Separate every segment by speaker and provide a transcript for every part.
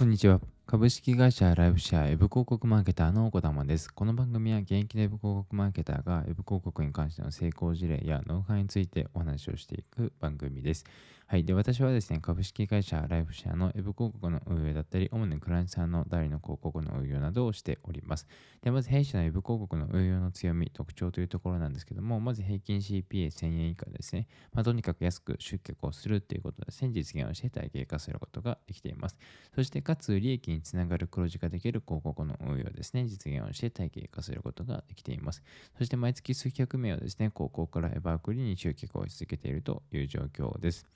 Speaker 1: こんにちは。株式会社ライフシェアウェブ広告マーケターの小玉です。この番組は現役のウェブ広告マーケターがウェブ広告に関しての成功事例やノウハウについてお話をしていく番組です。はい。で、私はですね、株式会社ライフシェアのウェブ広告の運営だったり、主にクライアントさんの代理の広告の運用などをしております。で、まず弊社のウェブ広告の運用の強み、特徴というところなんですけども、まず平均 CPA1000 円以下ですね。まあ、とにかく安く集客をするということで、先実現をして体系化することができています。そして、かつ利益につながる黒字化できる広告の運用ですね、実現をして体系化することができています。そして、毎月数百名をですね、広告からエバークリに集客をし続けているという状況です。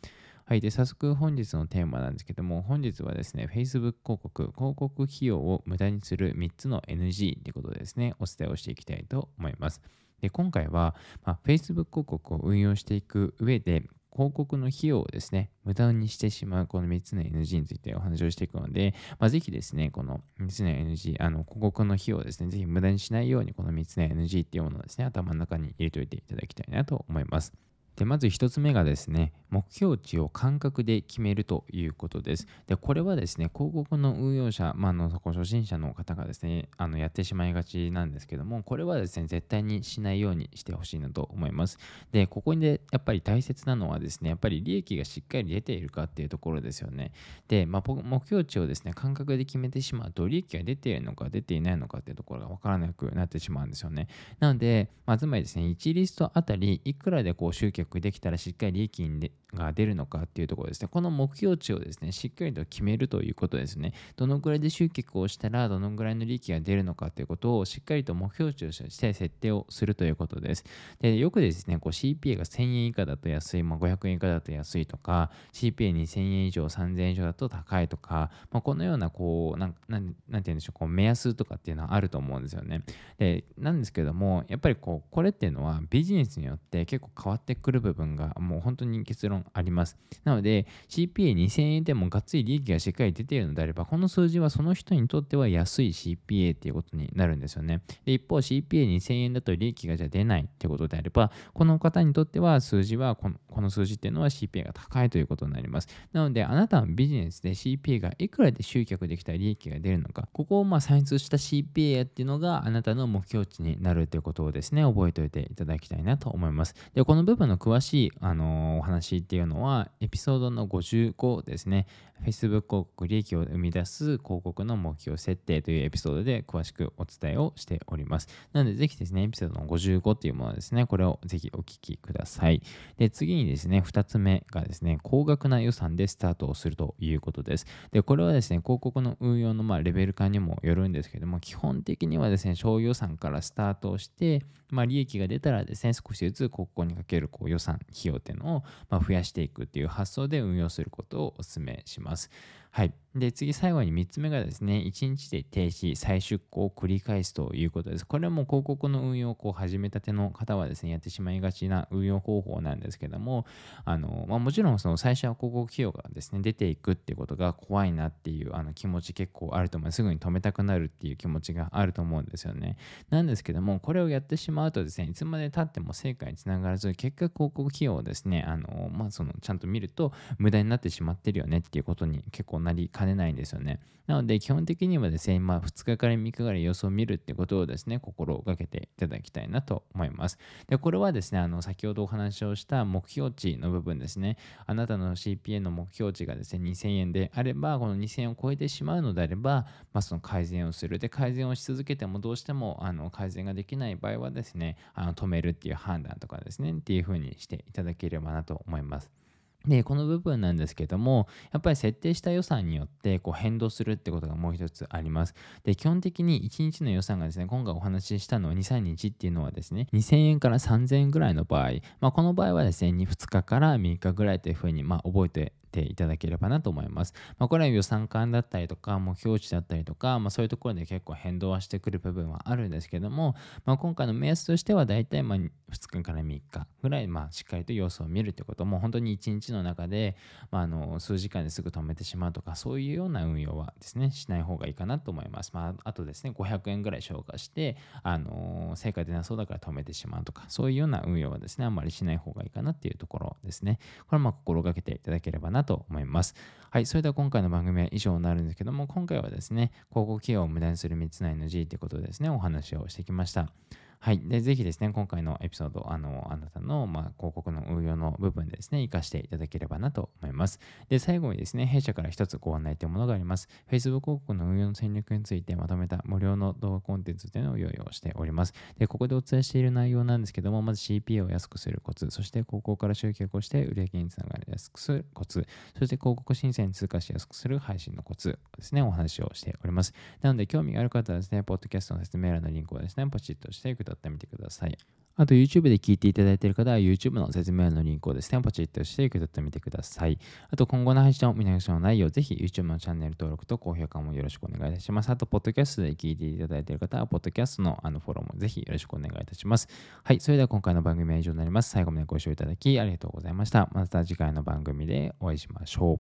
Speaker 1: はい。で、早速本日のテーマなんですけども、本日はですね、Facebook 広告、広告費用を無駄にする3つの NG ということでですね、お伝えをしていきたいと思います。で、今回は、まあ、Facebook 広告を運用していく上で、広告の費用をですね、無駄にしてしまうこの3つの NG についてお話をしていくので、まあ、ぜひですね、この3つの NG、あの、広告の費用をですね、ぜひ無駄にしないようにこの3つの NG っていうものをですね、頭の中に入れておいていただきたいなと思います。でまず1つ目がですね、目標値を感覚で決めるということです。でこれはですね、広告の運用者、まあ、の初心者の方がですね、あのやってしまいがちなんですけども、これはですね、絶対にしないようにしてほしいなと思います。で、ここでやっぱり大切なのはですね、やっぱり利益がしっかり出ているかっていうところですよね。で、まあ、目標値をですね、感覚で決めてしまうと、利益が出ているのか出ていないのかっていうところが分からなくなってしまうんですよね。なので、まあ、つまりですね、1リストあたりいくらでこう集客できたらしっかり利益にが出るのかっていうところですね。この目標値をですね、しっかりと決めるということですね。どのくらいで集客をしたら、どのくらいの利益が出るのかということをしっかりと目標値として設定をするということです。で、よくですね、こう CPA が1000円以下だと安い、まあ、500円以下だと安いとか、CPA2000 円以上、3000円以上だと高いとか、まあ、このような、こう、なんなんて言うんでしょう、こう目安とかっていうのはあると思うんですよね。で、なんですけども、やっぱりこう、これっていうのはビジネスによって結構変わってくる部分がもう本当に結論あります。なので CPA2000 円でもがっつり利益がしっかり出ているのであれば、この数字はその人にとっては安い CPA っていうことになるんですよね。で一方 CPA2000 円だと利益がじゃ出ないってことであれば、この方にとっては数字はこのこの数字っていうのは CPA が高いということになります。なのであなたのビジネスで CPA がいくらで集客できた利益が出るのか、ここをまあ算出した CPA っていうのがあなたの目標値になるということをですね、覚えておいていただきたいなと思います。で、この部分の詳しい、あのー、お話ってていうのは、エピソードの55ですね。Facebook 広告利益を生み出す広告の目標設定というエピソードで詳しくお伝えをしております。なので、ぜひですね、エピソードの55というものですね、これをぜひお聞きください。で、次にですね、2つ目がですね、高額な予算でスタートをするということです。で、これはですね、広告の運用のまレベル化にもよるんですけども、基本的にはですね、小予算からスタートをして、まあ、利益が出たらですね、少しずつ広告にかけるこう予算、費用っていうのをま増やしていくっていう発想で運用することをお勧めします。はい。で、次、最後に3つ目がですね、1日で停止、再出庫を繰り返すということです。これはもう広告の運用をこう始めたての方はですね、やってしまいがちな運用方法なんですけども、あの、まあ、もちろんその最初は広告費用がですね、出ていくっていうことが怖いなっていうあの気持ち結構あると思う。すぐに止めたくなるっていう気持ちがあると思うんですよね。なんですけども、これをやってしまうとですね、いつまで経っても成果につながらず、結果広告費用をですね、あの、まあ、その、ちゃんと見ると無駄になってしまってるよねっていうことに結構なりかねないんですよね。なので、基本的にはですね、まあ、2日から3日ぐらい様子を見るってことをですね、心がけていただきたいなと思います。で、これはですね、あの、先ほどお話をした目標値の部分ですね、あなたの CPA の目標値がですね、2000円であれば、この2000円を超えてしまうのであれば、まあ、その改善をする。で、改善をし続けてもどうしてもあの改善ができない場合はですね、あの止めるっていう判断とかですね、っていうふうにしていただければなと思います。で、この部分なんですけども、やっぱり設定した予算によってこう変動するってことがもう一つあります。で、基本的に1日の予算がですね、今回お話ししたのは2、3日っていうのはですね、2000円から3000円ぐらいの場合、まあ、この場合はですね、2日から3日ぐらいというふうにまあ覚えてていただければなと思います。まあ、これは予算感だったりとか、目標値だったりとか、まあ、そういうところで結構変動はしてくる部分はあるんですけども、まあ、今回の目安としては大体ま2日から3日ぐらい、まあ、しっかりと様子を見るってことも、本当に1日の中で、まあ、あの数時間ですぐ止めてしまうとか、そういうような運用はですね、しない方がいいかなと思います。まあ、あとですね、500円ぐらい消化して、あの成果出なそうだから止めてしまうとか、そういうような運用はですね、あんまりしない方がいいかなっていうところですね。これはまあ心がけていただければなと思います。はい、それでは今回の番組は以上になるんですけども、今回はですね、広告費用を無駄にする3つの NG ということでですね、お話をしてきました。はい。で、ぜひですね、今回のエピソード、あの、あなたの、まあ、広告の運用の部分でですね、活かしていただければなと思います。で、最後にですね、弊社から一つご案内というものがあります。Facebook 広告の運用の戦略についてまとめた無料の動画コンテンツというのを用意をしております。で、ここでお伝えしている内容なんですけども、まず CPA を安くするコツ、そして広告から集客をして売上につながりやすくするコツ、そして広告申請に通過しやすくする配信のコツですね、お話をしております。なので、興味がある方はですね、ポッドキャストの説明欄のリンクをですね、ポチッとして受け取ってみてください。あと YouTube で聞いていただいている方は YouTube の説明欄のリンクをですね、ポチッとして受け取ってみてください。あと今後の配信を見逃しのないよう、ぜひ YouTube のチャンネル登録と高評価もよろしくお願いいたします。あと、ポッドキャストで聞いていただいている方は、ポッドキャストのあのフォローもぜひよろしくお願いいたします。はい、それでは今回の番組は以上になります。最後までご視聴いただきありがとうございました。また次回の番組でお会いしましょう。